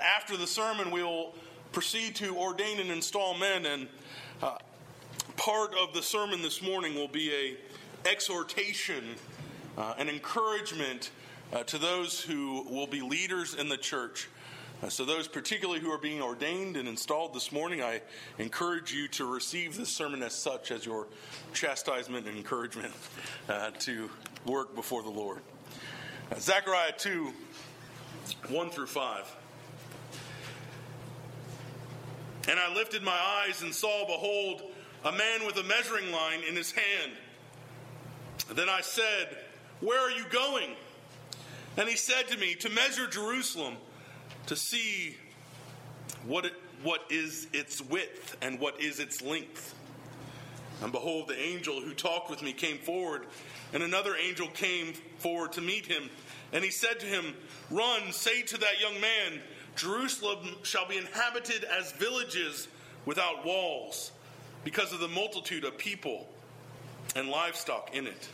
After the sermon, we will proceed to ordain and install men, and uh, part of the sermon this morning will be a exhortation, uh, an encouragement uh, to those who will be leaders in the church. Uh, so, those particularly who are being ordained and installed this morning, I encourage you to receive this sermon as such as your chastisement and encouragement uh, to work before the Lord. Uh, Zechariah 2 1 through 5. And I lifted my eyes and saw, behold, a man with a measuring line in his hand. Then I said, Where are you going? And he said to me, To measure Jerusalem, to see what, it, what is its width and what is its length. And behold, the angel who talked with me came forward, and another angel came forward to meet him. And he said to him, Run, say to that young man, Jerusalem shall be inhabited as villages without walls, because of the multitude of people and livestock in it.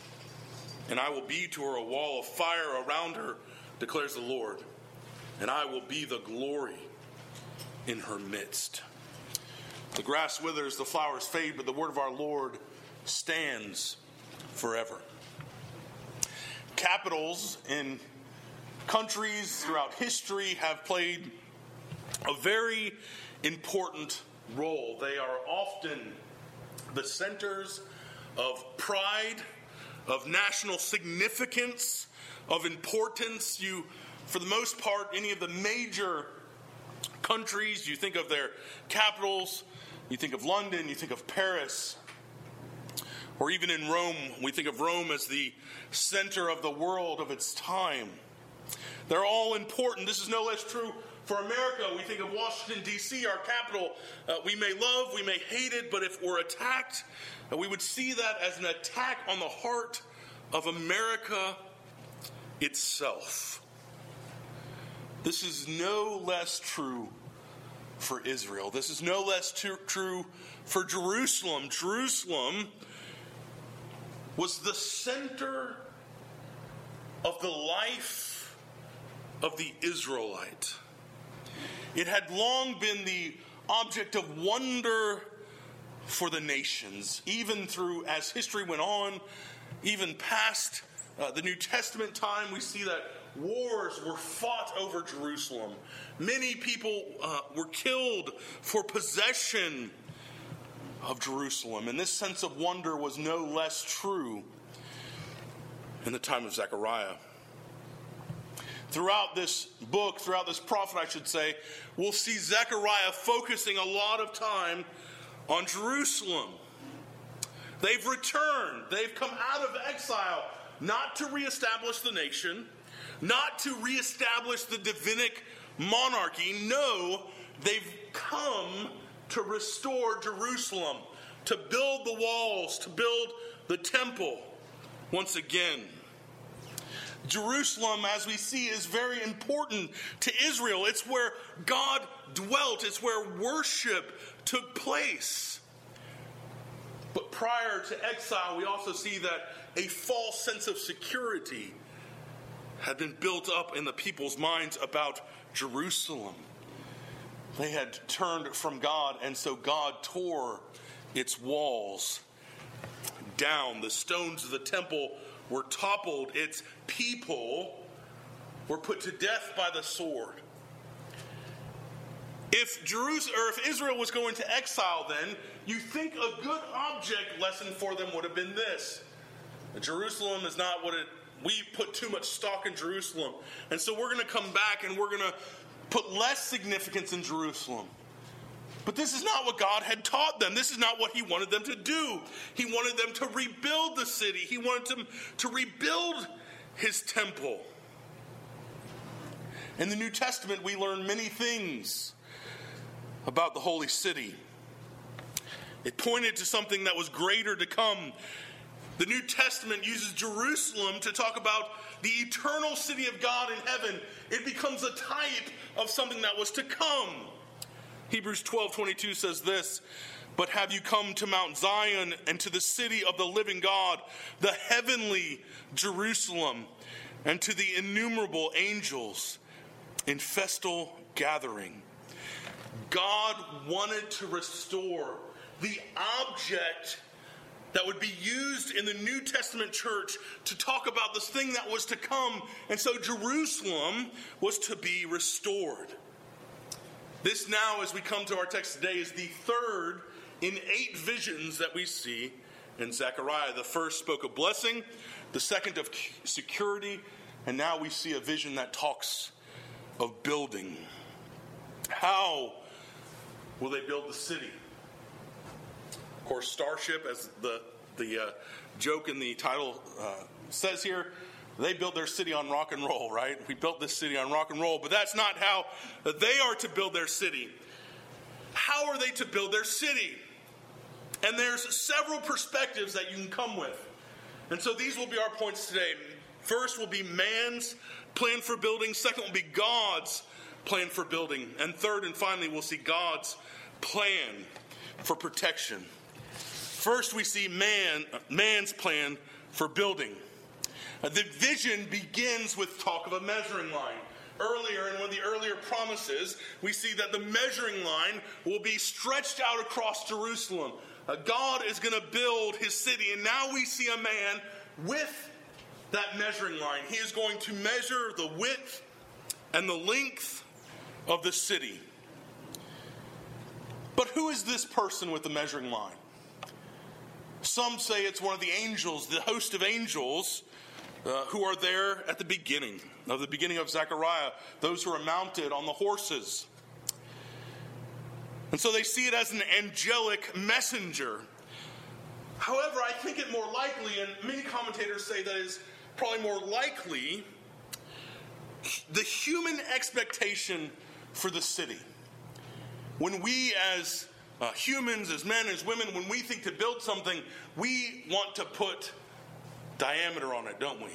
And I will be to her a wall of fire around her, declares the Lord, and I will be the glory in her midst. The grass withers, the flowers fade, but the word of our Lord stands forever. Capitals in countries throughout history have played a very important role. They are often the centers of pride, of national significance, of importance. You, for the most part, any of the major countries, you think of their capitals, you think of London, you think of Paris, or even in Rome, we think of Rome as the center of the world of its time. They're all important. This is no less true for America. We think of Washington, D.C., our capital. Uh, we may love, we may hate it, but if we're attacked, uh, we would see that as an attack on the heart of America itself. This is no less true for Israel. This is no less true for Jerusalem. Jerusalem was the center of the life of the Israelite. It had long been the object of wonder for the nations, even through as history went on, even past uh, the New Testament time, we see that wars were fought over Jerusalem. Many people uh, were killed for possession of Jerusalem. And this sense of wonder was no less true in the time of Zechariah throughout this book, throughout this prophet, I should say, we'll see Zechariah focusing a lot of time on Jerusalem. They've returned, they've come out of exile, not to reestablish the nation, not to reestablish the Davidic monarchy. No, they've come to restore Jerusalem, to build the walls, to build the temple once again. Jerusalem, as we see, is very important to Israel. It's where God dwelt, it's where worship took place. But prior to exile, we also see that a false sense of security had been built up in the people's minds about Jerusalem. They had turned from God, and so God tore its walls down. The stones of the temple were toppled, its people were put to death by the sword. If Jerusalem or if Israel was going to exile, then you think a good object lesson for them would have been this: Jerusalem is not what it. We put too much stock in Jerusalem, and so we're going to come back and we're going to put less significance in Jerusalem. But this is not what God had taught them. This is not what He wanted them to do. He wanted them to rebuild the city, He wanted them to rebuild His temple. In the New Testament, we learn many things about the holy city. It pointed to something that was greater to come. The New Testament uses Jerusalem to talk about the eternal city of God in heaven. It becomes a type of something that was to come. Hebrews 12 22 says this But have you come to Mount Zion and to the city of the living God, the heavenly Jerusalem, and to the innumerable angels, in festal gathering. God wanted to restore the object that would be used in the New Testament church to talk about this thing that was to come. And so Jerusalem was to be restored. This now, as we come to our text today, is the third in eight visions that we see in Zechariah. The first spoke of blessing, the second of security, and now we see a vision that talks of building. How will they build the city? Of course, Starship, as the, the uh, joke in the title uh, says here, they built their city on rock and roll, right? We built this city on rock and roll, but that's not how they are to build their city. How are they to build their city? And there's several perspectives that you can come with. And so these will be our points today. First will be man's plan for building, second will be God's plan for building, and third and finally we'll see God's plan for protection. First we see man man's plan for building. The vision begins with talk of a measuring line. Earlier, in one of the earlier promises, we see that the measuring line will be stretched out across Jerusalem. Uh, God is going to build his city, and now we see a man with that measuring line. He is going to measure the width and the length of the city. But who is this person with the measuring line? Some say it's one of the angels, the host of angels uh, who are there at the beginning of the beginning of Zechariah, those who are mounted on the horses. And so they see it as an angelic messenger. However, I think it more likely, and many commentators say that is probably more likely, the human expectation for the city. When we, as uh, humans, as men, as women, when we think to build something, we want to put diameter on it, don't we?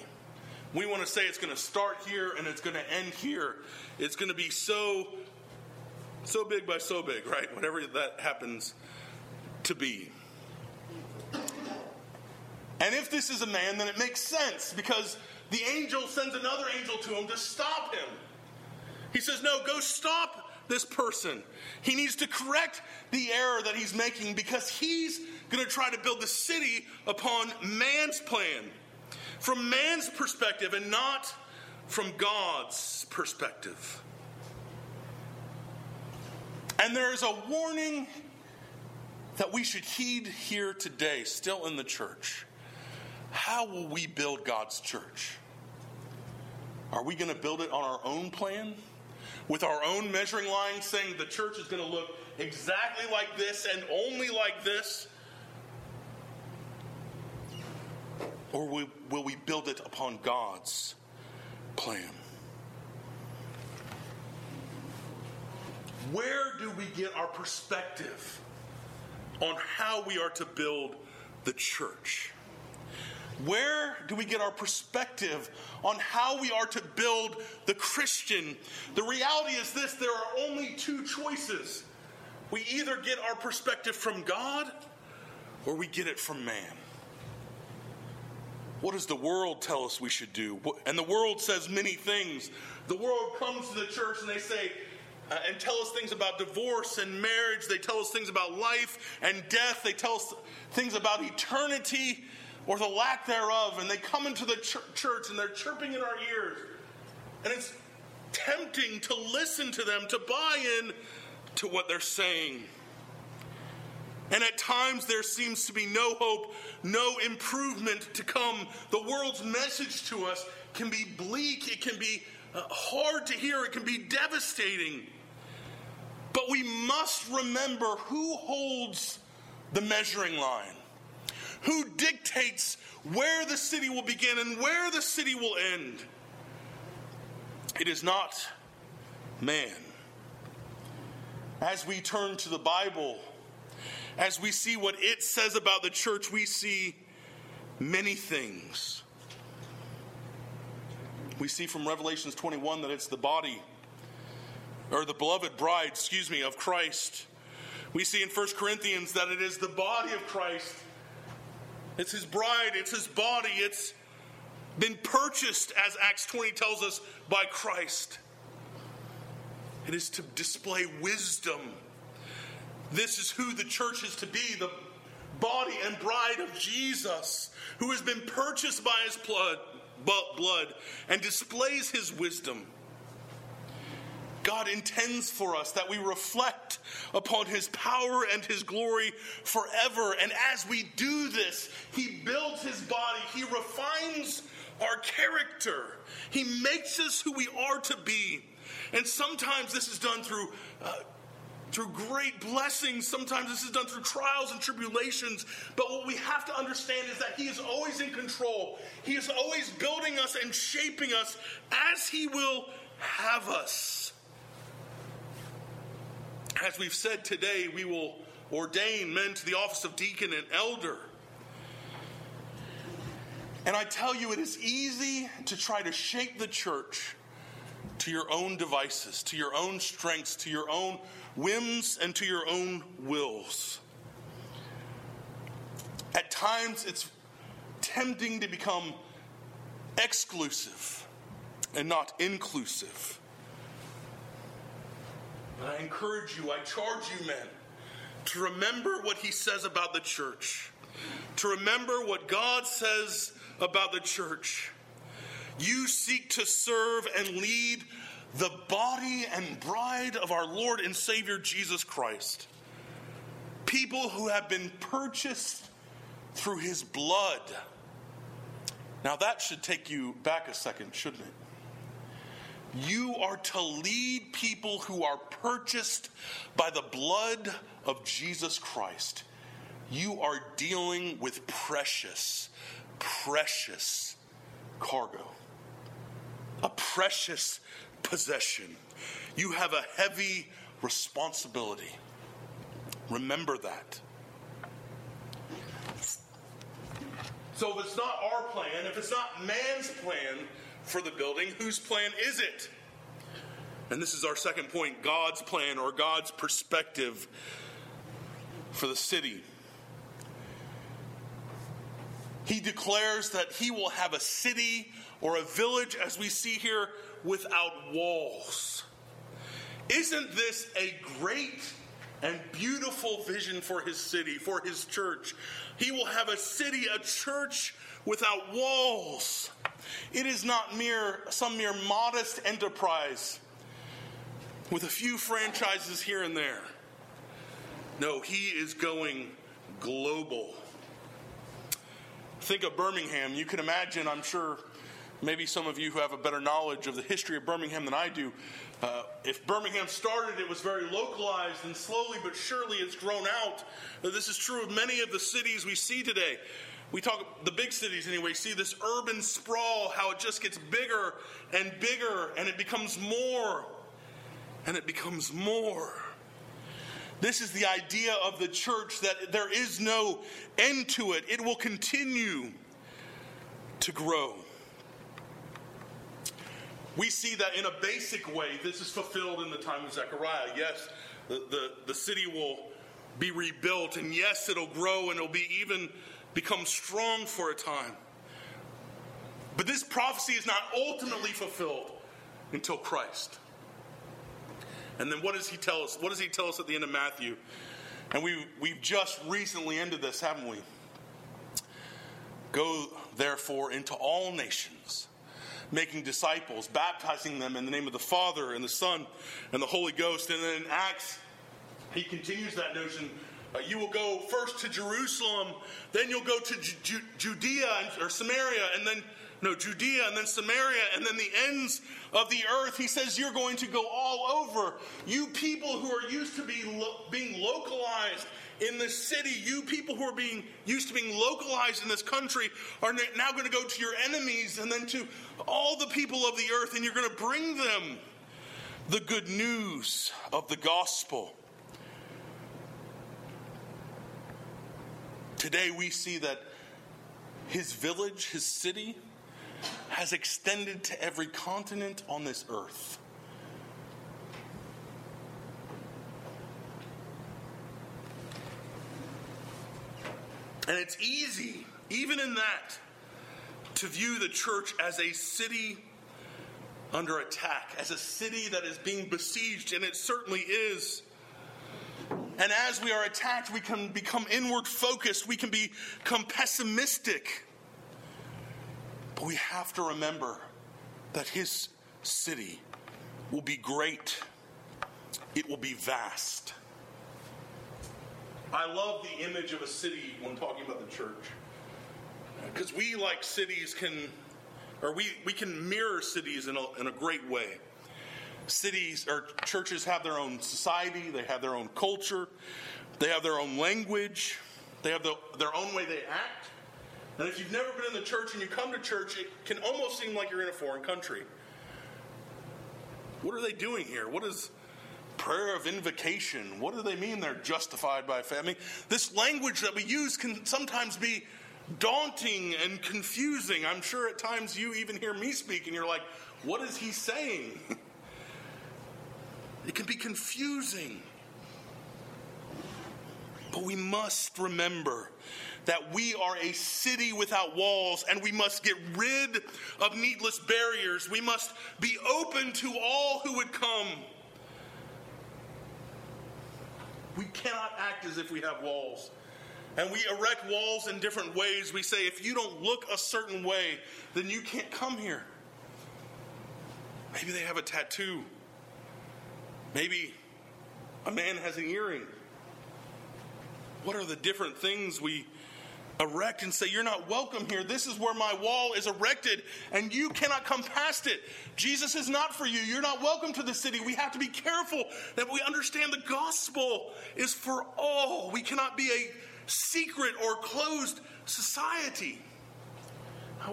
We want to say it's going to start here and it's going to end here. It's going to be so so big by so big, right? Whatever that happens to be. And if this is a man, then it makes sense because the angel sends another angel to him to stop him. He says, No, go stop this person. He needs to correct the error that he's making because he's going to try to build the city upon man's plan, from man's perspective, and not from God's perspective. And there is a warning that we should heed here today, still in the church. How will we build God's church? Are we going to build it on our own plan? With our own measuring line, saying the church is going to look exactly like this and only like this? Or will we build it upon God's plan? Where do we get our perspective on how we are to build the church? Where do we get our perspective on how we are to build the Christian? The reality is this there are only two choices. We either get our perspective from God or we get it from man. What does the world tell us we should do? And the world says many things. The world comes to the church and they say, uh, and tell us things about divorce and marriage. They tell us things about life and death. They tell us things about eternity or the lack thereof. And they come into the ch- church and they're chirping in our ears. And it's tempting to listen to them, to buy in to what they're saying. And at times there seems to be no hope, no improvement to come. The world's message to us can be bleak, it can be uh, hard to hear, it can be devastating. But we must remember who holds the measuring line, who dictates where the city will begin and where the city will end. It is not man. As we turn to the Bible, as we see what it says about the church, we see many things. We see from Revelations 21 that it's the body, or the beloved bride, excuse me, of Christ. We see in 1 Corinthians that it is the body of Christ. It's his bride, it's his body, it's been purchased, as Acts 20 tells us, by Christ. it is to display wisdom. This is who the church is to be the body and bride of Jesus, who has been purchased by his blood, blood and displays his wisdom. God intends for us that we reflect upon his power and his glory forever. And as we do this, he builds his body, he refines our character, he makes us who we are to be. And sometimes this is done through. Uh, through great blessings. Sometimes this is done through trials and tribulations. But what we have to understand is that He is always in control. He is always building us and shaping us as He will have us. As we've said today, we will ordain men to the office of deacon and elder. And I tell you, it is easy to try to shape the church to your own devices, to your own strengths, to your own whims, and to your own wills. At times, it's tempting to become exclusive and not inclusive. But I encourage you, I charge you, men, to remember what he says about the church, to remember what God says about the church. You seek to serve and lead the body and bride of our Lord and Savior Jesus Christ. People who have been purchased through his blood. Now, that should take you back a second, shouldn't it? You are to lead people who are purchased by the blood of Jesus Christ. You are dealing with precious, precious cargo, a precious possession. You have a heavy responsibility. Remember that. So, if it's not our plan, if it's not man's plan, for the building. Whose plan is it? And this is our second point God's plan or God's perspective for the city. He declares that he will have a city or a village, as we see here, without walls. Isn't this a great and beautiful vision for his city, for his church? He will have a city, a church without walls. It is not mere some mere modest enterprise with a few franchises here and there. No, he is going global. Think of Birmingham. You can imagine, I'm sure, maybe some of you who have a better knowledge of the history of Birmingham than I do. Uh, if Birmingham started, it was very localized, and slowly but surely it's grown out. This is true of many of the cities we see today we talk the big cities anyway see this urban sprawl how it just gets bigger and bigger and it becomes more and it becomes more this is the idea of the church that there is no end to it it will continue to grow we see that in a basic way this is fulfilled in the time of zechariah yes the, the, the city will be rebuilt and yes it'll grow and it'll be even become strong for a time. But this prophecy is not ultimately fulfilled until Christ. And then what does he tell us? What does he tell us at the end of Matthew? And we, we've just recently ended this, haven't we? Go, therefore, into all nations, making disciples, baptizing them in the name of the Father and the Son and the Holy Ghost. And then in Acts, he continues that notion uh, you will go first to Jerusalem, then you'll go to Ju- Ju- Judea and, or Samaria, and then, no, Judea, and then Samaria, and then the ends of the earth. He says you're going to go all over. You people who are used to be lo- being localized in this city, you people who are being used to being localized in this country, are now going to go to your enemies and then to all the people of the earth, and you're going to bring them the good news of the gospel. Today we see that his village, his city, has extended to every continent on this earth. And it's easy, even in that, to view the church as a city under attack, as a city that is being besieged, and it certainly is. And as we are attacked, we can become inward focused, we can become pessimistic. But we have to remember that his city will be great, it will be vast. I love the image of a city when talking about the church. Because we, like cities, can, or we, we can mirror cities in a, in a great way. Cities or churches have their own society, they have their own culture, they have their own language, they have the, their own way they act. And if you've never been in the church and you come to church, it can almost seem like you're in a foreign country. What are they doing here? What is prayer of invocation? What do they mean they're justified by faith? I mean, this language that we use can sometimes be daunting and confusing. I'm sure at times you even hear me speak and you're like, what is he saying? it can be confusing. But we must remember that we are a city without walls and we must get rid of needless barriers. We must be open to all who would come. We cannot act as if we have walls. And we erect walls in different ways. We say, if you don't look a certain way, then you can't come here. Maybe they have a tattoo. Maybe a man has an earring. What are the different things we erect and say, You're not welcome here. This is where my wall is erected, and you cannot come past it. Jesus is not for you. You're not welcome to the city. We have to be careful that we understand the gospel is for all. We cannot be a secret or closed society.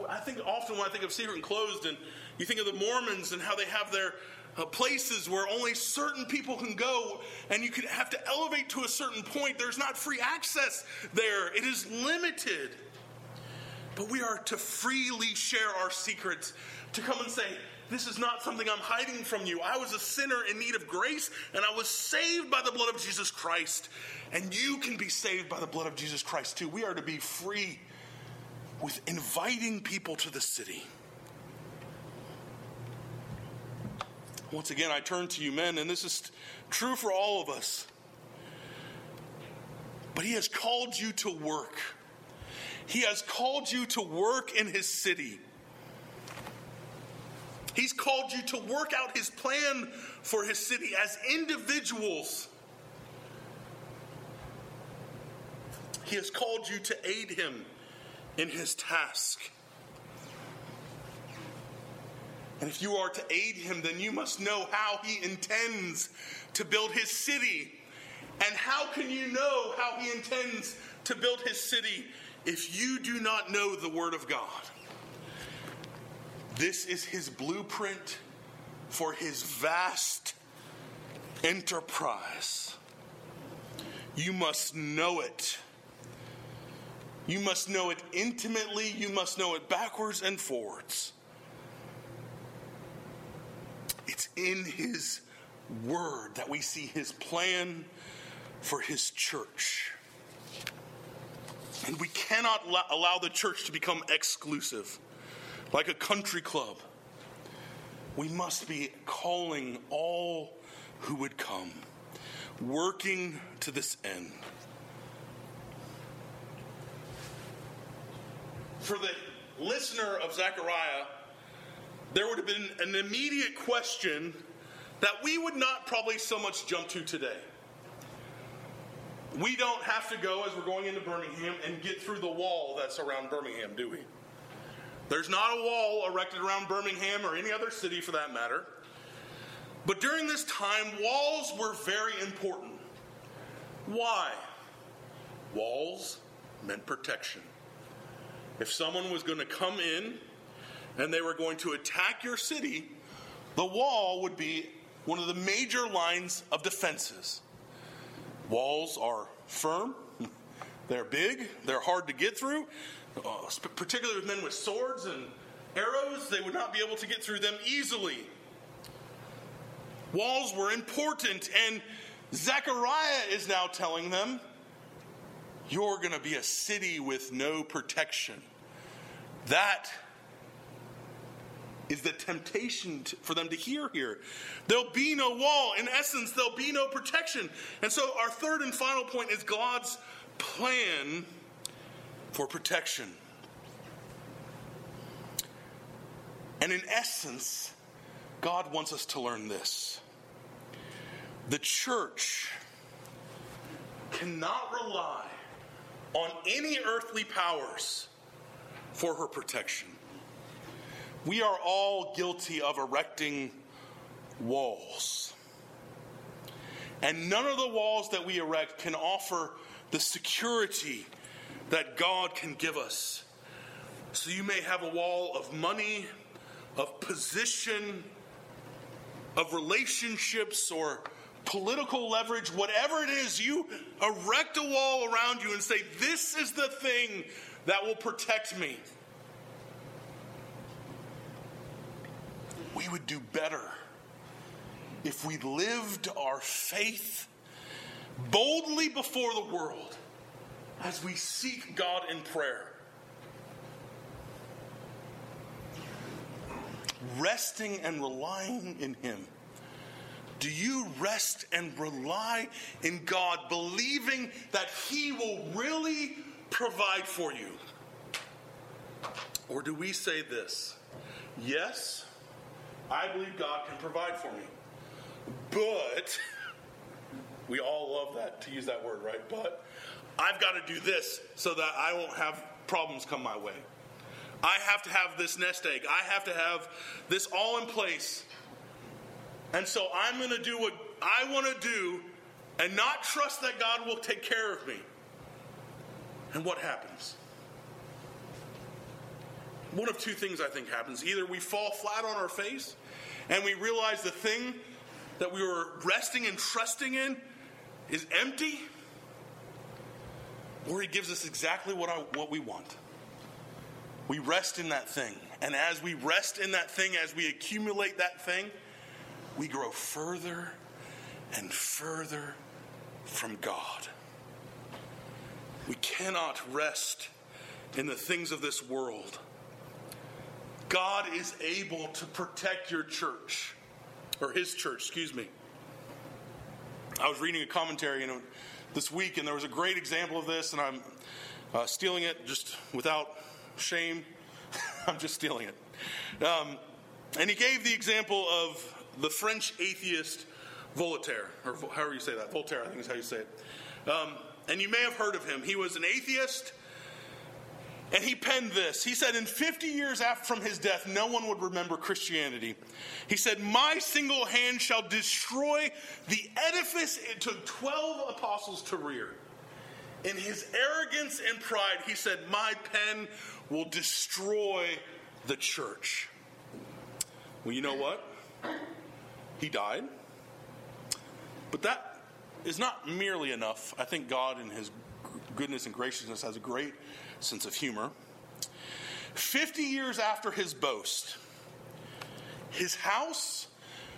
I think often when I think of secret and closed, and you think of the Mormons and how they have their uh, places where only certain people can go, and you could have to elevate to a certain point. There's not free access there, it is limited. But we are to freely share our secrets, to come and say, This is not something I'm hiding from you. I was a sinner in need of grace, and I was saved by the blood of Jesus Christ. And you can be saved by the blood of Jesus Christ too. We are to be free with inviting people to the city. Once again, I turn to you, men, and this is true for all of us. But He has called you to work. He has called you to work in His city. He's called you to work out His plan for His city as individuals. He has called you to aid Him in His task. And if you are to aid him, then you must know how he intends to build his city. And how can you know how he intends to build his city if you do not know the Word of God? This is his blueprint for his vast enterprise. You must know it. You must know it intimately. You must know it backwards and forwards. It's in His Word that we see His plan for His church. And we cannot allow the church to become exclusive, like a country club. We must be calling all who would come, working to this end. For the listener of Zechariah, there would have been an immediate question that we would not probably so much jump to today. We don't have to go as we're going into Birmingham and get through the wall that's around Birmingham, do we? There's not a wall erected around Birmingham or any other city for that matter. But during this time, walls were very important. Why? Walls meant protection. If someone was going to come in and they were going to attack your city, the wall would be one of the major lines of defenses. Walls are firm, they're big, they're hard to get through, uh, particularly with men with swords and arrows, they would not be able to get through them easily. Walls were important, and Zechariah is now telling them, You're going to be a city with no protection. That is the temptation to, for them to hear here. There'll be no wall. In essence, there'll be no protection. And so, our third and final point is God's plan for protection. And in essence, God wants us to learn this the church cannot rely on any earthly powers for her protection. We are all guilty of erecting walls. And none of the walls that we erect can offer the security that God can give us. So you may have a wall of money, of position, of relationships, or political leverage, whatever it is, you erect a wall around you and say, This is the thing that will protect me. We would do better if we lived our faith boldly before the world as we seek God in prayer. Resting and relying in Him. Do you rest and rely in God, believing that He will really provide for you? Or do we say this? Yes, I believe God can provide for me. But, we all love that, to use that word, right? But, I've got to do this so that I won't have problems come my way. I have to have this nest egg. I have to have this all in place. And so I'm going to do what I want to do and not trust that God will take care of me. And what happens? One of two things I think happens. Either we fall flat on our face and we realize the thing that we were resting and trusting in is empty, or He gives us exactly what, I, what we want. We rest in that thing. And as we rest in that thing, as we accumulate that thing, we grow further and further from God. We cannot rest in the things of this world. God is able to protect your church, or his church, excuse me. I was reading a commentary this week, and there was a great example of this, and I'm uh, stealing it just without shame. I'm just stealing it. Um, and he gave the example of the French atheist Voltaire, or however you say that. Voltaire, I think is how you say it. Um, and you may have heard of him. He was an atheist, and he penned this. He said, In 50 years after from his death, no one would remember Christianity. He said, My single hand shall destroy the edifice it took 12 apostles to rear. In his arrogance and pride, he said, My pen will destroy the church. Well, you know what? He died. But that is not merely enough. I think God, in His goodness and graciousness, has a great sense of humor. 50 years after his boast, his house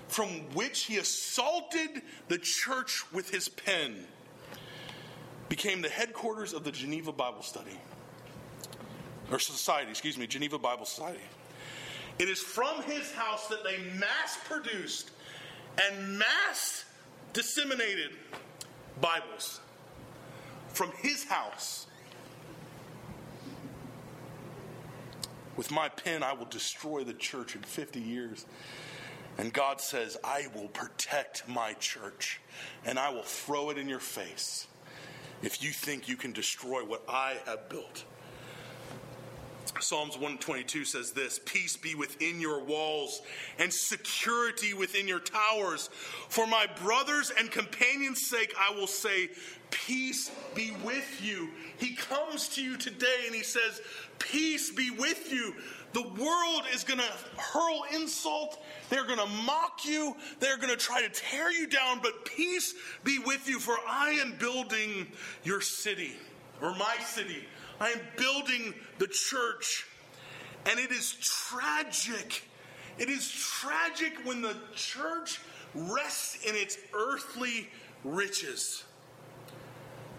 from which he assaulted the church with his pen became the headquarters of the Geneva Bible Study, or Society, excuse me, Geneva Bible Society. It is from his house that they mass produced and mass disseminated Bibles. From his house. With my pen, I will destroy the church in 50 years. And God says, I will protect my church and I will throw it in your face if you think you can destroy what I have built. Psalms 122 says this Peace be within your walls and security within your towers. For my brothers and companions' sake, I will say, Peace be with you. He comes to you today and he says, Peace be with you. The world is going to hurl insult. They're going to mock you. They're going to try to tear you down, but peace be with you, for I am building your city, or my city. I am building the church. And it is tragic. It is tragic when the church rests in its earthly riches.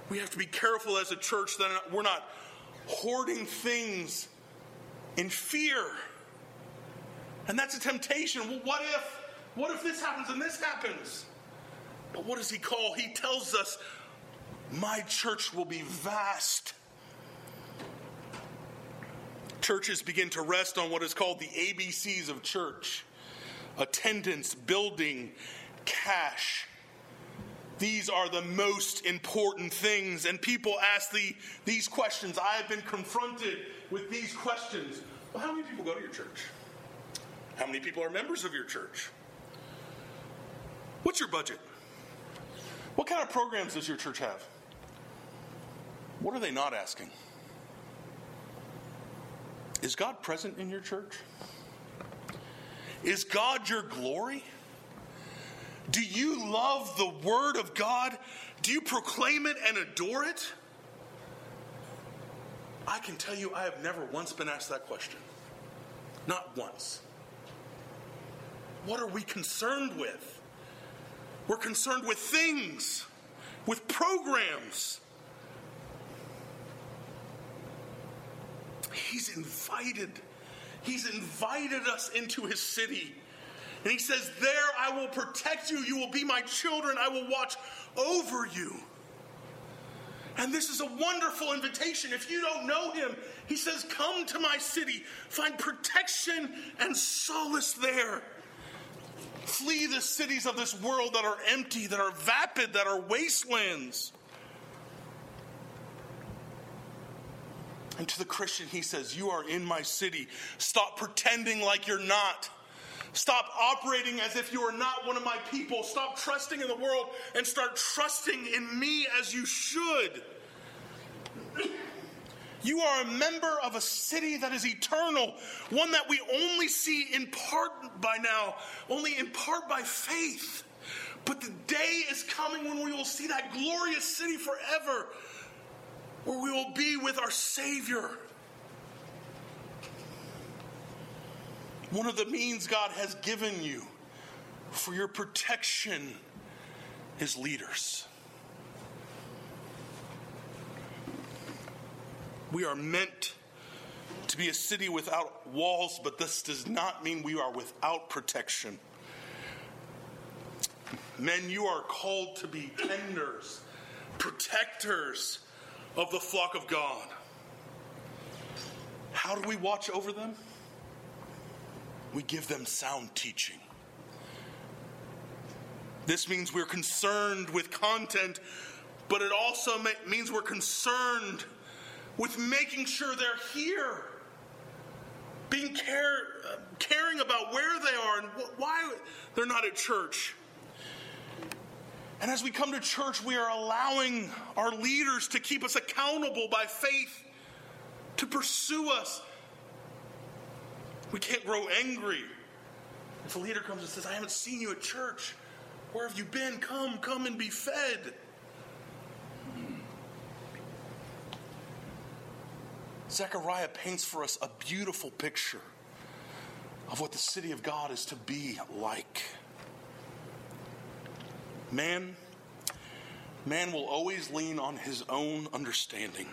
We have to be careful as a church that we're not hoarding things in fear. And that's a temptation. Well, what if? What if this happens and this happens? But what does he call? He tells us, My church will be vast. Churches begin to rest on what is called the ABCs of church attendance, building, cash. These are the most important things. And people ask the, these questions. I have been confronted with these questions. Well, how many people go to your church? How many people are members of your church? What's your budget? What kind of programs does your church have? What are they not asking? Is God present in your church? Is God your glory? Do you love the Word of God? Do you proclaim it and adore it? I can tell you, I have never once been asked that question. Not once. What are we concerned with? We're concerned with things, with programs. He's invited. He's invited us into his city. And he says, There I will protect you. You will be my children. I will watch over you. And this is a wonderful invitation. If you don't know him, he says, Come to my city, find protection and solace there. Flee the cities of this world that are empty, that are vapid, that are wastelands. And to the Christian, he says, You are in my city. Stop pretending like you're not. Stop operating as if you are not one of my people. Stop trusting in the world and start trusting in me as you should. You are a member of a city that is eternal, one that we only see in part by now, only in part by faith. But the day is coming when we will see that glorious city forever, where we will be with our Savior. One of the means God has given you for your protection is leaders. We are meant to be a city without walls, but this does not mean we are without protection. Men, you are called to be tenders, protectors of the flock of God. How do we watch over them? we give them sound teaching. This means we're concerned with content, but it also means we're concerned with making sure they're here, being care, uh, caring about where they are and wh- why they're not at church. And as we come to church, we are allowing our leaders to keep us accountable by faith, to pursue us, we can't grow angry. If a leader comes and says, I haven't seen you at church, where have you been? Come, come and be fed. Zechariah paints for us a beautiful picture of what the city of God is to be like. Man, man will always lean on his own understanding.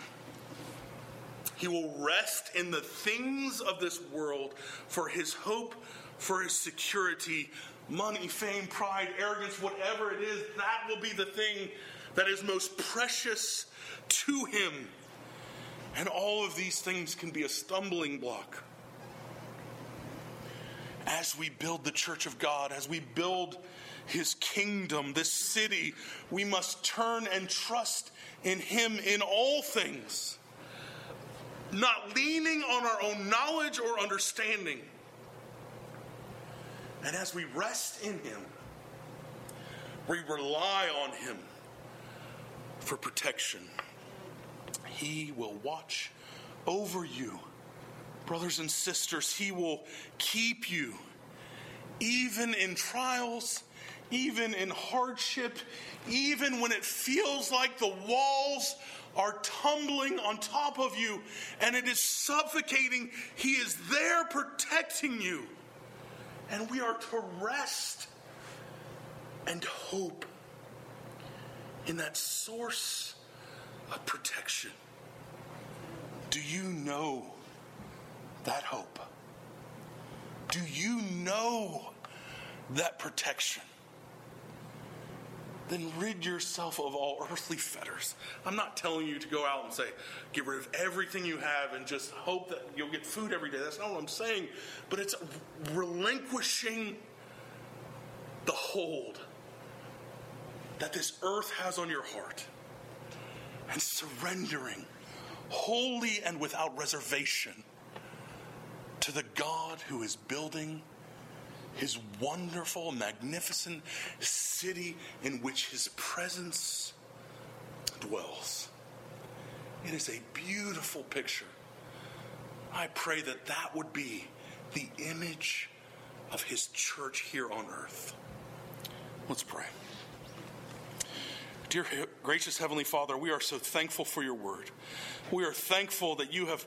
He will rest in the things of this world for his hope, for his security, money, fame, pride, arrogance, whatever it is, that will be the thing that is most precious to him. And all of these things can be a stumbling block. As we build the church of God, as we build his kingdom, this city, we must turn and trust in him in all things not leaning on our own knowledge or understanding. And as we rest in Him, we rely on Him for protection. He will watch over you. Brothers and sisters, He will keep you even in trials, even in hardship, even when it feels like the walls are tumbling on top of you and it is suffocating. He is there protecting you. And we are to rest and hope in that source of protection. Do you know that hope? Do you know that protection? Then rid yourself of all earthly fetters. I'm not telling you to go out and say, get rid of everything you have and just hope that you'll get food every day. That's not what I'm saying. But it's relinquishing the hold that this earth has on your heart and surrendering wholly and without reservation to the God who is building his wonderful, magnificent city in which his presence dwells. It is a beautiful picture. I pray that that would be the image of his church here on earth. Let's pray. Dear gracious Heavenly Father, we are so thankful for your word. We are thankful that you have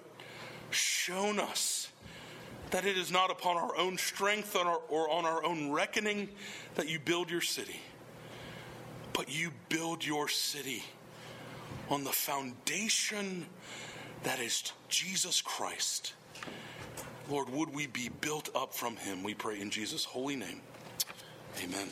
shown us that it is not upon our own strength or on our own reckoning that you build your city, but you build your city on the foundation that is Jesus Christ. Lord, would we be built up from him? We pray in Jesus' holy name. Amen.